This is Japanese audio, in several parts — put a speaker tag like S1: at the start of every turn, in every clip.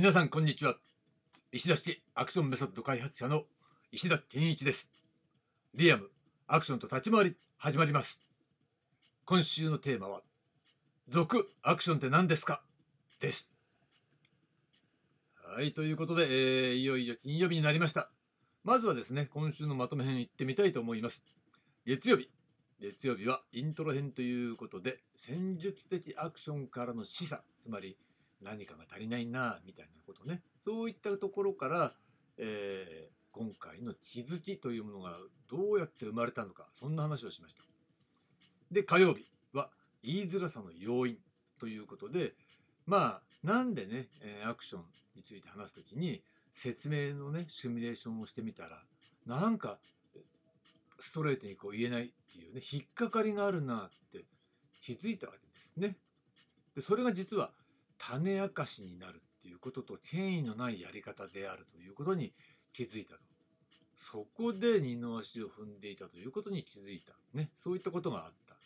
S1: 皆さんこんにちは。石田式アクションメソッド開発者の石田健一です。リアムアクションと立ち回り始まります。今週のテーマは続アクションって何ですか？です。はいということで、えー、いよいよ金曜日になりました。まずはですね今週のまとめ編いってみたいと思います。月曜日。月曜日はイントロ編ということで戦術的アクションからの示唆。つまり何かが足りないなみたいなことねそういったところから、えー、今回の気づきというものがどうやって生まれたのかそんな話をしましたで火曜日は言いづらさの要因ということでまあなんでねアクションについて話す時に説明のねシミュレーションをしてみたらなんかストレートにこう言えないっていうね引っかかりがあるなって気づいたわけですね。でそれが実は種明かしになるっていうことと権威のないやり方であるということに気づいたと。そこで二の足を踏んでいたということに気づいた。ね。そういったことがあった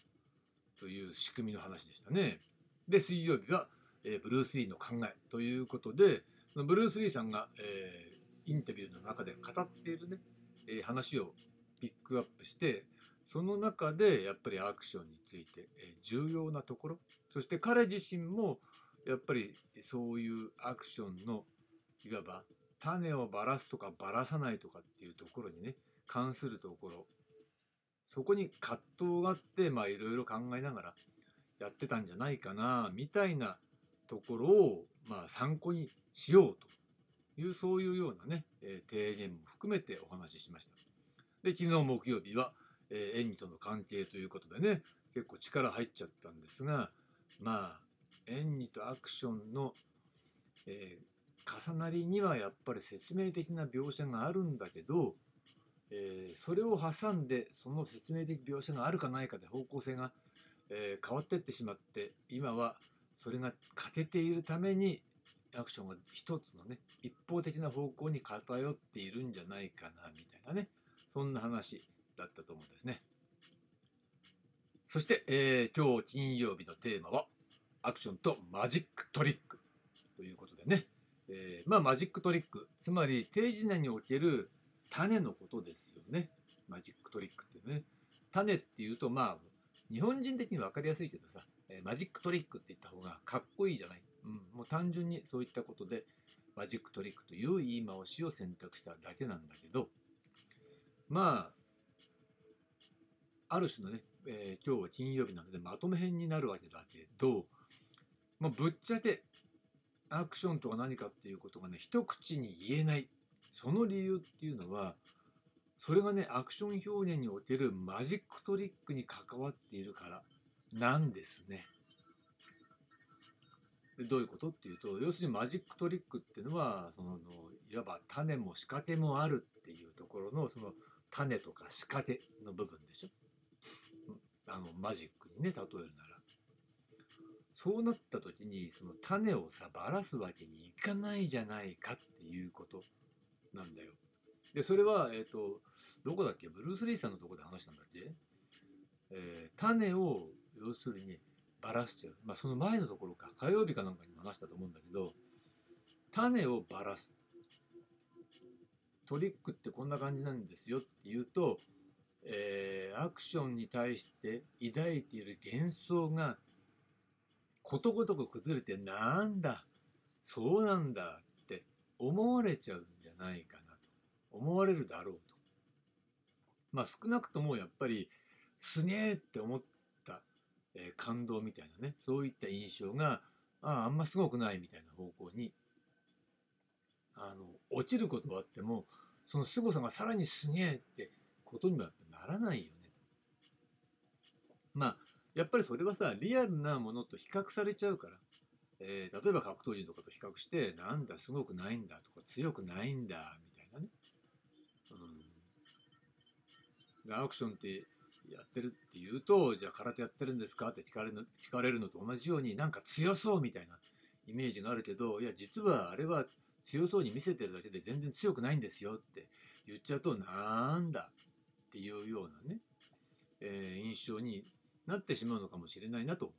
S1: という仕組みの話でしたね。で、水曜日は、えー、ブルース・リーの考えということで、ブルース・リーさんが、えー、インタビューの中で語っているね、えー、話をピックアップして、その中でやっぱりアクションについて、重要なところ、そして彼自身もやっぱりそういうアクションのいわば種をばらすとかばらさないとかっていうところにね関するところそこに葛藤があってまあいろいろ考えながらやってたんじゃないかなみたいなところをまあ参考にしようというそういうようなね、え、提言も含めてお話ししました。で昨日木曜日は、え、演技との関係ということでね結構力入っちゃったんですがまあ演技とアクションの、えー、重なりにはやっぱり説明的な描写があるんだけど、えー、それを挟んでその説明的描写があるかないかで方向性が、えー、変わってってしまって今はそれが欠けているためにアクションが一つのね一方的な方向に偏っているんじゃないかなみたいなねそんな話だったと思うんですね。そして、えー、今日金曜日のテーマはアクションとマジックトリックということでね、えー、まあマジックトリック。つまり定時内における種のことですよね。マジックトリックっていうね。種っていうとまあ日本人的に分かりやすいけどさ、えー、マジックトリックって言った方がかっこいいじゃない、うん、もう単純にそういったことでマジックトリックという言い回しを選択しただけなんだけど。まあある種のね、えー、今日は金曜日なのでまとめ編になるわけだけどまあ、ぶっちゃけアクションとは何かっていうことがね一口に言えないその理由っていうのはそれがねアクション表現におけるマジックトリックに関わっているからなんですね。でどういうことっていうと要するにマジックトリックっていうのはそのいわば種も仕掛けもあるっていうところのその種とか仕掛けの部分でしょ。あのマジックにね例えるなら。そうなった時にその種をさばらすわけにいかないじゃないかっていうことなんだよ。でそれは、えっ、ー、とどこだっけ？ブルース・リーさんのとこで話したんだっけ、えー、種を要するにばらしちゃう、まあ、その前のところか。火曜日かなんかにも話したと思うんだけど種をばらす。トリックってこんな感じなんですよっていうと、えー、アクションに対して抱いている幻想がことごとく崩れてなんだそうなんだって思われちゃうんじゃないかなと思われるだろうとまあ少なくともやっぱりすげえって思った、感動みたいなねそういった印象があああんますごくないみたいな方向にあの落ちることはあってもその凄さがさらにすげえってことにはならないよね。まあやっぱりそれはさリアルなものと比較されちゃうから、えー、例えば格闘技とかと比較してなんだすごくないんだとか強くないんだみたいなね、うん、アクションってやってるって言うとじゃあ空手やってるんですか？って聞かれるの聞かれるのと同じようになんか強そうみたいなイメージがあるけどいや実はあれは強そうに見せてるだけで全然強くないんですよって言っちゃうとなんだっていうようなね、えー、印象になってしまうのかもしれないなと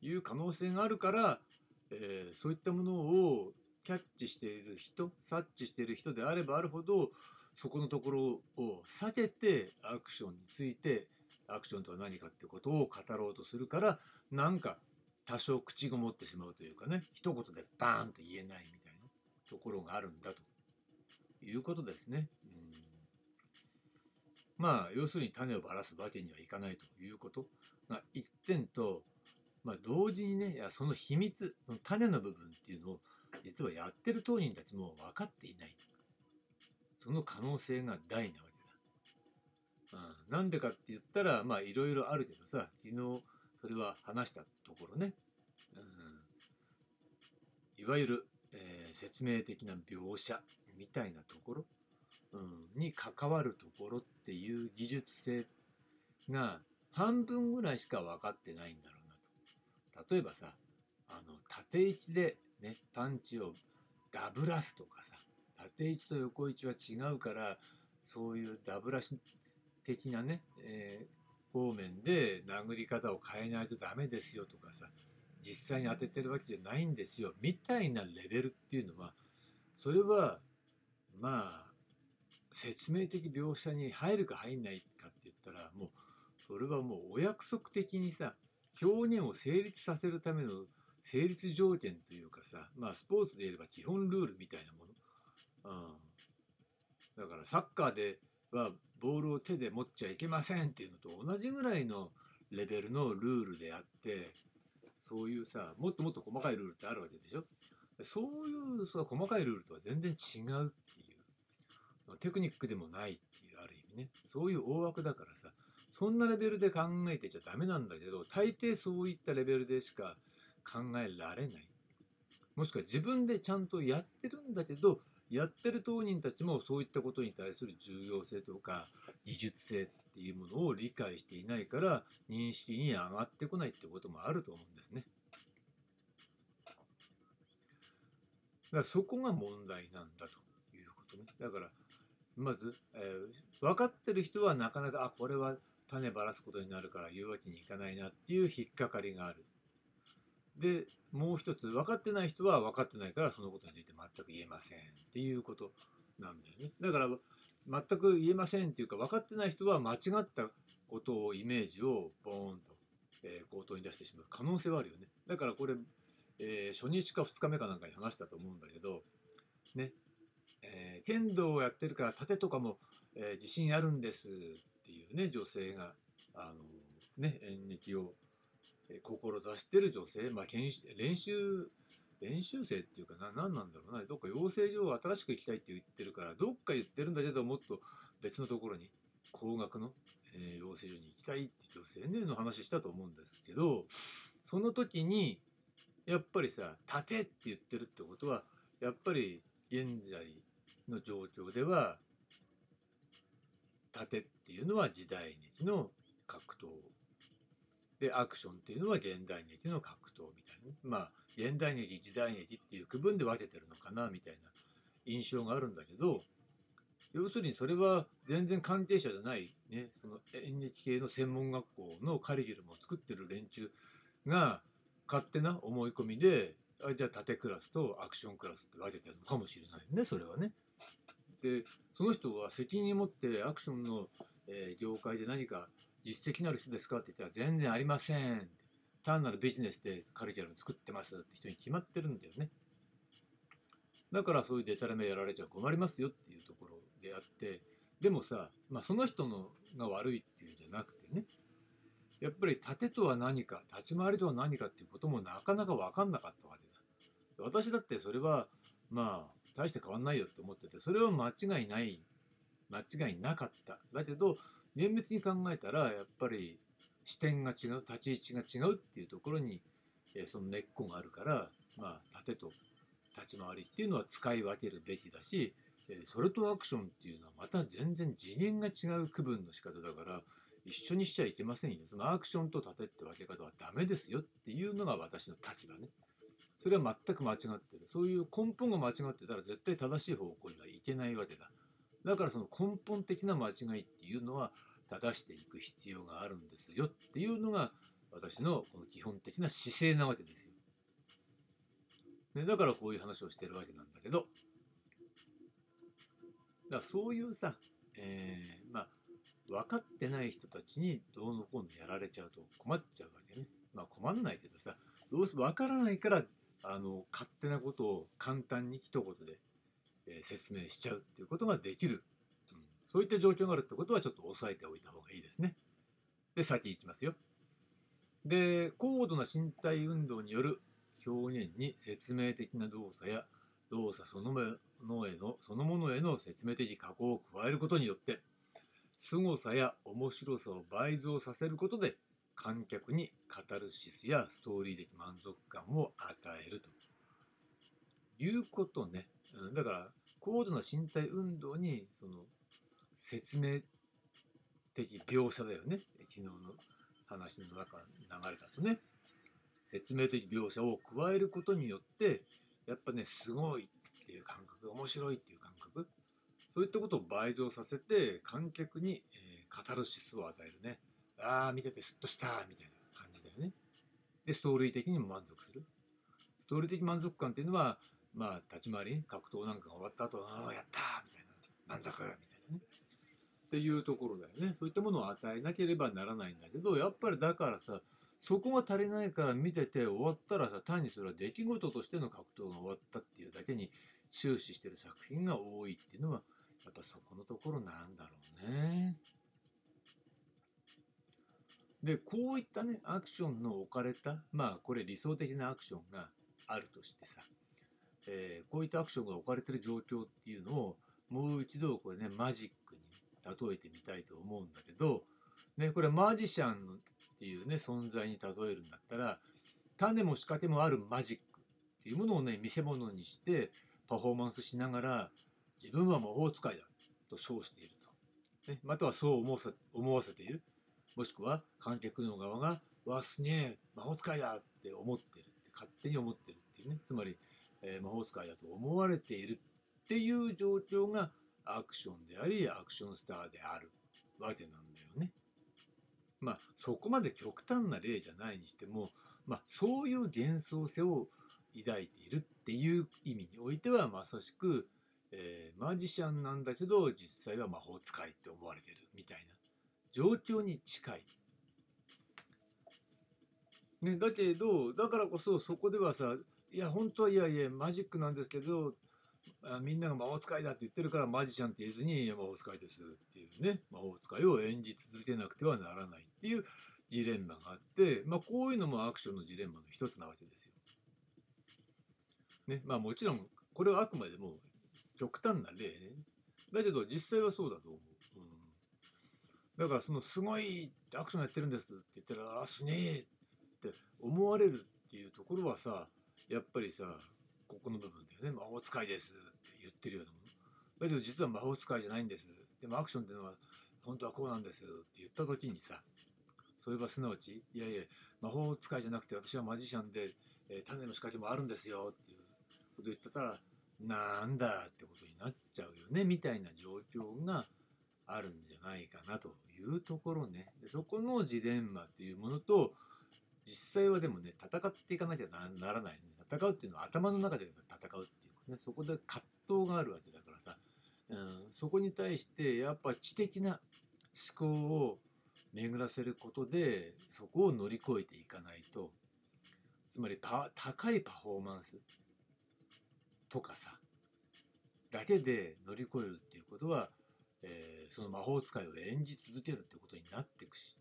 S1: いう可能性があるから、えー、そういったものをキャッチしている人察知している人であればあるほどそこのところを避けてアクションについてアクションとは何かってことを語ろうとするからなんか多少口ごもってしまうというかね一言でバーンと言えないみたいなところがあるんだということですね。まあ要するに種をばらすわけにはいかないということが一点と、まあ、同時にねいやその秘密の種の部分っていうのを実はやってる当人たちも分かっていない。その可能性が大なわけだ。うん、なんでかって言ったらまあいろいろあるけどさ昨日それは話したところね、うん、いわゆる、えー、説明的な描写みたいなところ、うん、に関わるところっていう技術性が半分ぐらいしか分かってないんだろうなと。例えばさあの縦位置でねパンチをダブらすとかさ縦位置と横位置は違うからそういうダブらし的なね、えー方面で殴り方を変えないとダメですよとかさ実際に当ててるわけじゃないんですよみたいなレベルっていうのはそれはまあ説明的描写に入るか入んないかって言ったらもうそれはもうお約束的にさ表現を成立させるための成立条件というかさまあスポーツで言えば基本ルールみたいなもの、うん、だからサッカーではボールを手で持っちゃいけませんっていうのと同じぐらいのレベルのルールであってそういうさもっともっと細かいルールってあるわけでしょ？そういうさ細かいルールとは全然違うっていうテクニックでもないっていうある意味ねそういう大枠だからさそんなレベルで考えてちゃダメなんだけど大抵そういったレベルでしか考えられないもしくは自分でちゃんとやってるんだけどやってる当人たちもそういったことに対する重要性とか技術性っていうものを理解していないから認識に上がってこないってこともあると思うんですね。だからそこが問題なんだということね。だからまず、えー、分かってる人はなかなかあこれは種ばらすことになるから言うわけにいかないなっていう引っかかりがある。でもう一つ分かってない人は分かってないからそのことについて全く言えませんっていうことなんだよね。だから全く言えませんっていうか分かってない人は間違ったことをイメージをボーンと、えー、口頭に出してしまう。可能性はあるよね。だからこれ、えー、初日か2日目かなんかに話したと思うんだけどね。えー、剣道をやってるから盾とかも、えー、自信あるんですっていうね女性があのね演劇を志してる女性、まあ、練習練習生っていうかな何なんだろうなどっか養成所を新しく行きたいって言ってるからどっか言ってるんだけどもっと別のところに高額の、えー、養成所に行きたいって女性ねの話したと思うんですけどその時にやっぱりさ「立て」って言ってるってことはやっぱり現在の状況では「立て」っていうのは時代劇の格闘。でアクションっていうのは現代劇の格闘みたいな。まあ現代劇時代劇っていう区分で分けてるのかなみたいな印象があるんだけど要するにそれは全然関係者じゃない、ね、その演劇系の専門学校のカリキュラムを作ってる連中が勝手な思い込みでじゃあ縦クラスとアクションクラスって分けてるのかもしれないねそれはね。でその人は責任を持ってアクションの、えー、業界で何か実績のある人ですかって言ったら全然ありません。単なるビジネスでカリキュラム作ってますって人に決まってるんだよね。だからそういうデタラメやられちゃ困りますよっていうところであって、でもさ、まあ、その人のが悪いっていうんじゃなくてね、やっぱり盾とは何か、立ち回りとは何かっていうこともなかなか分かんなかったわけだ。私だってそれは、まあ、大して変わんないよって思ってて、それは間違いない、間違いなかった。だけど、厳密に考えたらやっぱり視点が違う立ち位置が違うっていうところに、えその根っこがあるからまあ盾と立ち回りっていうのは使い分けるべきだし、えそれとアクションっていうのはまた全然次元が違う区分の仕方だから一緒にしちゃいけませんよそのアクションと盾って分け方はダメですよっていうのが私の立場ねそれは全く間違ってるそういう根本が間違ってたら絶対正しい方向にはいけないわけだだからその根本的な間違いっていうのは正していく必要があるんですよっていうのが私のこの基本的な姿勢なわけですよ。ね、だからこういう話をしてるわけなんだけどだからそういうさ、えー、まあ分かってない人たちにどうのこうのやられちゃうと困っちゃうわけね。まあ困んないけどさどうせ分からないからあの勝手なことを簡単に一言で、えー、説明しちゃうっていうことができる、うん、そういった状況があるってことはちょっと押さえておいた方がいいですね。で先行きますよ。で高度な身体運動による表現に説明的な動作や動作そのものへのそのものへの説明的加工を加えることによって凄さや面白さを倍増させることで観客にカタルシスやストーリー的満足感を与えるということね、だから高度な身体運動にその説明的描写だよね。昨日の話の中流れたとね。説明的描写を加えることによってやっぱねすごいっていう感覚面白いっていう感覚。そういったことを倍増させて観客に、えー、カタルシスを与えるね。ああ見ててスッとしたみたいな感じだよね。でストーリー的にも満足する。ストーリー的満足感っていうのはまあ立ち回り格闘なんかが終わった後ああやったみたいな満足みたいなね。っていうところだよね。そういったものを与えなければならないんだけどやっぱりだからさそこが足りないから見てて終わったらさ単にそれは出来事としての格闘が終わったっていうだけに終始してる作品が多いっていうのはやっぱそこのところなんだろうね。でこういったねアクションの置かれたまあこれ理想的なアクションがあるとしてさ、えー、こういったアクションが置かれてる状況っていうのをもう一度これねマジックに例えてみたいと思うんだけど、ね、これマジシャンっていうね存在に例えるんだったら種も仕掛けもあるマジックっていうものをね見せ物にしてパフォーマンスしながら自分は魔法使いだと称していると、ね、またはそう思わせ思わせている。もしくは観客の側が「わすげえ魔法使いだ!」って思ってるって勝手に思ってるっていうねつまり、えー、魔法使いだと思われているっていう状況がアクションでありアクションスターであるわけなんだよね。まあそこまで極端な例じゃないにしても、まあ、そういう幻想性を抱いているっていう意味においてはまさしく、えー、マジシャンなんだけど実際は魔法使いって思われてるみたいな状況に近い。ね、だけどだからこそそこではさいや本当はいやいやマジックなんですけどみんなが魔法使いだって言ってるからマジシャンって言えずに魔法使いですっていうね魔法使いを演じ続けなくてはならないっていうジレンマがあって、まあ、こういうのもアクションのジレンマの一つなわけですよ。ねまあ、もちろんこれはあくまでも極端な例ねだけど実際はそうだと思う。だからそのすごいアクションやってるんですって言ったら、あ、すげえって思われるっていうところはさ、やっぱりさ、ここの部分だよね。魔法使いですって言ってるようなもの。だけど実は魔法使いじゃないんです。でもアクションっていうのは本当はこうなんですって言った時にさ、それはすなわち、いやいや、魔法使いじゃなくて私はマジシャンで、えー、種の仕掛けもあるんですよっていうこと言ってたら、なんだってことになっちゃうよね、みたいな状況があるんじゃないかなというところね。そこのジレンマっていうものと実際はでもね戦っていかなきゃならない、戦うっていうのは頭の中で戦うっていうね。そこで葛藤があるわけだからさ、うん、そこに対してやっぱ知的な思考を巡らせることでそこを乗り越えていかないと。つまり高いパフォーマンスとかさだけで乗り越えるっていうことはえー、その魔法使いを演じ続けるってことになっていくし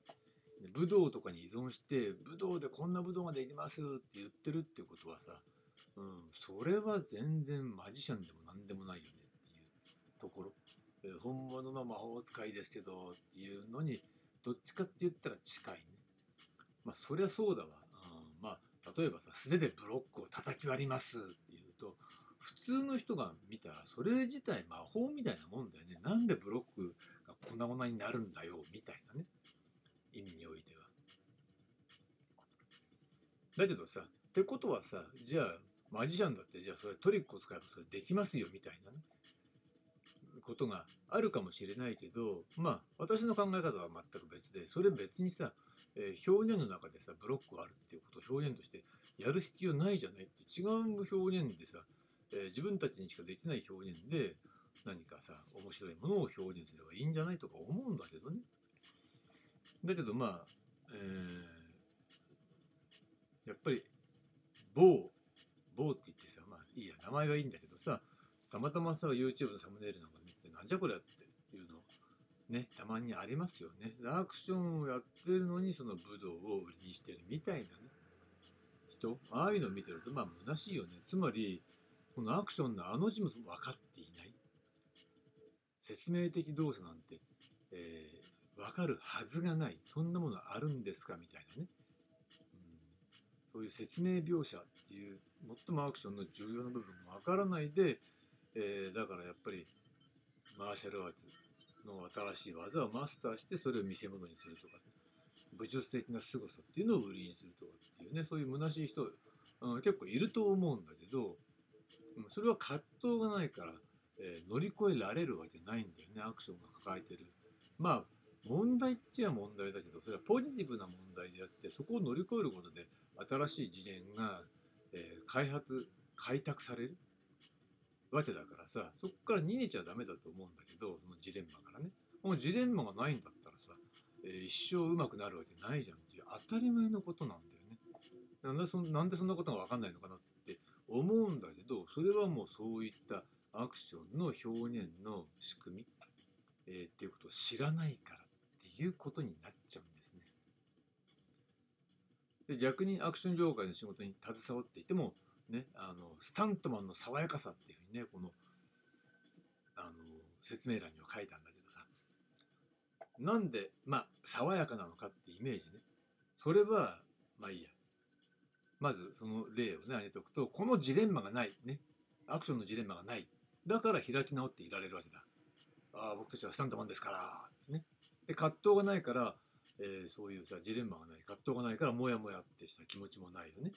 S1: 武道とかに依存して武道でこんな武道ができますって言ってるってことはさ、うん、それは全然マジシャンでも何でもないよねっていうところ、えー、本物の魔法使いですけどっていうのにどっちかって言ったら近いね。まあそりゃそうだわ、うん、まあ例えばさ素手でブロックを叩き割りますっ通の人が見たらそれ自体魔法みたいなもんだよね。なんでブロックが粉々になるんだよみたいなね。意味においては。だけどさってことはさじゃあマジシャンだってじゃあそれトリックを使えばそれできますよみたいなね。ことがあるかもしれないけどまあ私の考え方は全く別でそれ別にさ、えー、表現の中でさブロックがあるっていうことを表現としてやる必要ないじゃないって違う表現でさ、えー、自分たちにしかできない表現で何かさ面白いものを表現すればいいんじゃないとか思うんだけどね。だけどまあ、えー、やっぱり某某って言ってさまあいいや名前がいいんだけどさたまたまさ YouTube のサムネイルなんか見てなんじゃこれっていうのねたまにありますよね。アクションをやってるのにその武道を売りにしてるみたいなね。人ああいうのを見てるとまあ虚しいよね。つまりこのアクションのあの字も分かっていない。説明的動作なんて、えー、分かるはずがない。そんなものあるんですか？みたいなね、うん、そういう説明描写っていう最もアクションの重要な部分も分からないで、えー、だからやっぱりマーシャルアーツの新しい技をマスターしてそれを見せ物にするとか、武術的な凄さっていうのを売りにするとかっていうねそういう虚しい人、うん、結構いると思うんだけどそれは葛藤がないから、えー、乗り越えられるわけないんだよねアクションが抱えてる。まあ問題っちゃ問題だけどそれはポジティブな問題であってそこを乗り越えることで新しい次元が、えー、開発開拓されるわけだからさそこから逃げちゃダメだと思うんだけどそのジレンマからね。もうジレンマがないんだったらさ、えー、一生うまくなるわけないじゃんっていう当たり前のことなんだよね。なんでそなんでそんなことが分かんないのかなって思うんだけどそれはもうそういったアクションの表現の仕組み、えー、っていうことを知らないからっていうことになっちゃうんですね。で逆にアクション業界の仕事に携わっていても、ね、あのスタントマンの爽やかさっていうふうにねこのあの説明欄には書いたんだけどさ。なんでまあ爽やかなのかってイメージね。それはまあいいや。まずその例をね挙げておくとこのジレンマがないね。アクションのジレンマがない。だから開き直っていられるわけだ。ああ僕たちはスタントマンですから。ね。で葛藤がないから、えー、そういうさジレンマがない。葛藤がないからモヤモヤってした気持ちもないよね。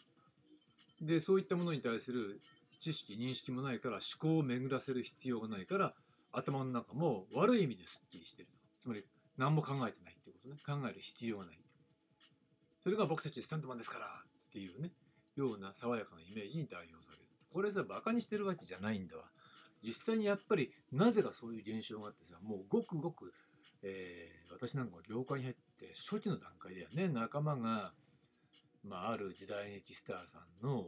S1: でそういったものに対する知識認識もないから思考を巡らせる必要がないから頭の中も悪い意味ですっきりしてるつまり何も考えてないってことね。考える必要がない。それが僕たちスタントマンですから。っていうねような爽やかなイメージに代表される。これさバカにしてるわけじゃないんだわ。実際にやっぱりなぜかそういう現象があってさもうごくごく、えー、私なんか業界に入って初期の段階だよね。仲間が、まあ、ある時代劇スターさんの、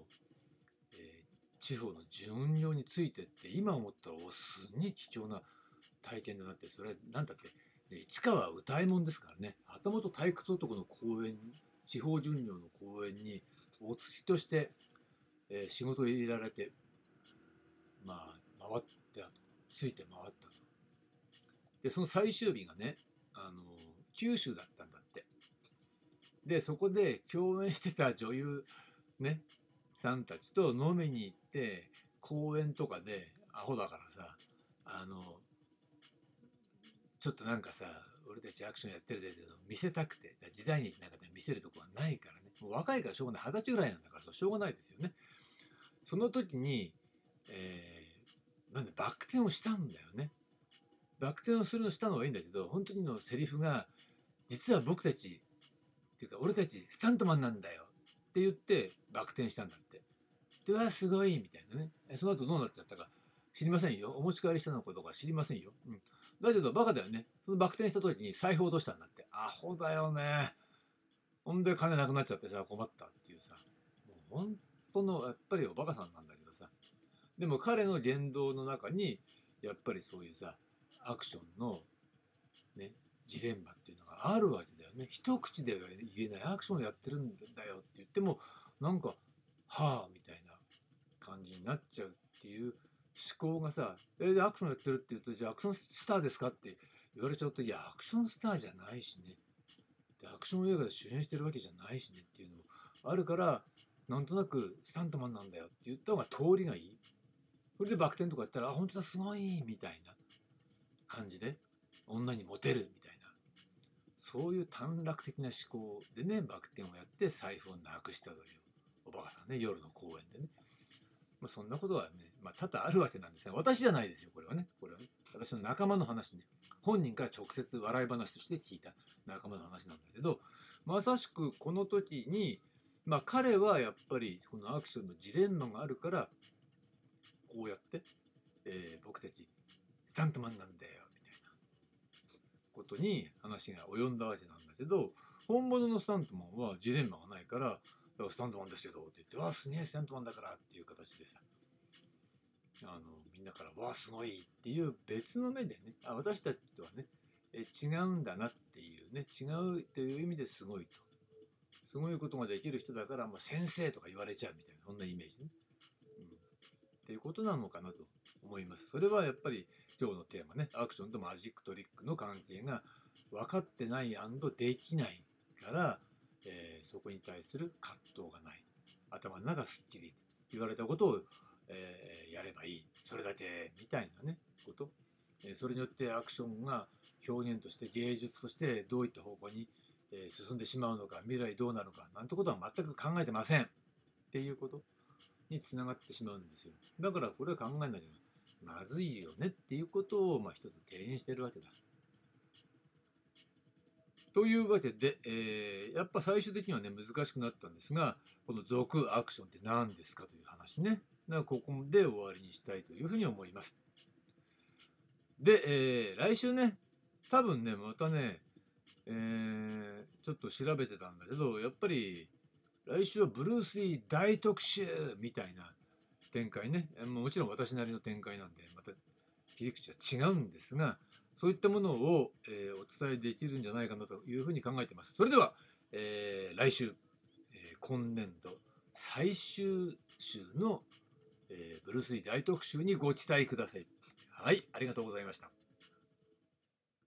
S1: えー、地方の巡業についてって今思ったらおすげえ貴重な体験だなってそれなんだっけ市川歌右衛門ですからね。旗本退屈男の公演地方巡業の公演にお付きとして、えー、仕事を入れられて、まあ、回ってあと、ついて回ったと。で、その最終日がね、あの、九州だったんだって。で、そこで共演してた女優、ね、さんたちと飲みに行って、公園とかで、アホだからさ、あの、ちょっとなんかさ、俺たちアクションやってるぜって見せたくて、時代劇なんかで見せるとこはないから。もう若いからしょうがない。二十歳ぐらいなんだからしょうがないですよね。その時に、えー、なんでバク転をしたんだよね。バック転をするのしたのはいいんだけど、本当にのセリフが、実は僕たち、っていうか俺たちスタントマンなんだよって言ってバク転したんだって。で、わ、すごいみたいなね。その後どうなっちゃったか知りませんよ。お持ち帰りしたのかどうか知りませんよ。うん。だけどバカだよね。そのバク転した時に財布落としたんだって。アホだよね。ほんで金なくなっちゃってさ、困ったっていうさ、もう本当の、やっぱりおバカさんなんだけどさ、でも彼の言動の中に、やっぱりそういうさ、アクションの、ね、ジレンマっていうのがあるわけだよね。一口では言えないアクションをやってるんだよって言っても、なんか、はあみたいな感じになっちゃうっていう思考がさ、え、で、アクションやってるって言うと、じゃあアクションスターですかって言われちゃうと、いや、アクションスターじゃないしね。アクション映画で主演してるわけじゃないしねっていうのもあるからなんとなくスタントマンなんだよって言った方が通りがいい。それでバク転とかやったらあ本当だすごいみたいな感じで女にモテるみたいな。そういう短絡的な思考でねバク転をやって財布をなくしたというおばあさんね夜の公園でね、まあ、そんなことはね、まあ、多々あるわけなんですが私じゃないですよこれはね。これはね。私の仲間の話ね。本人から直接笑い話として聞いた。仲間の話なんだけどまさしくこの時に、まあ彼はやっぱりこのアクションのジレンマがあるからこうやって、えー僕たちスタントマンなんだよみたいなことに話が及んだわけなんだけど本物のスタントマンはジレンマがないからスタントマンですよって言って「わあすげえスタントマンだから」っていう形でさあのみんなから「わあすごい」っていう別の目でねあ私たちとはねえ違うんだなっていうね違うという意味ですごいとすごいことができる人だからもう先生とか言われちゃうみたいなそんなイメージね。うん、っていうことなのかなと思います。それはやっぱり今日のテーマねアクションとマジックトリックの関係が分かってないできないから、えーそこに対する葛藤がない頭の中すっきり言われたことを、えーやればいい。それだけみたいなねこと、えそれによってアクションが表現として芸術としてどういった方向に、え進んでしまうのか未来どうなのかなんてことは全く考えてません。っていうことにつながってしまうんですよ。だからこれは考えない。とまずいよねっていうことをまあ一つ提言してるわけだ。というわけで、えーやっぱ最終的にはね難しくなったんですがこの属アクションって何ですかという話ね。だからここで終わりにしたいというふうに思いますで、えー来週ね多分ねまたね、えーちょっと調べてたんだけどやっぱり来週はブルース・リー大特集みたいな展開ねもちろん私なりの展開なんでまた切り口は違うんですがそういったものを、えーお伝えできるんじゃないかなというふうに考えてます。それでは、えー来週、えー今年度最終週の、えーブルース・リー大特集にご期待ください。はい、ありがとうございました。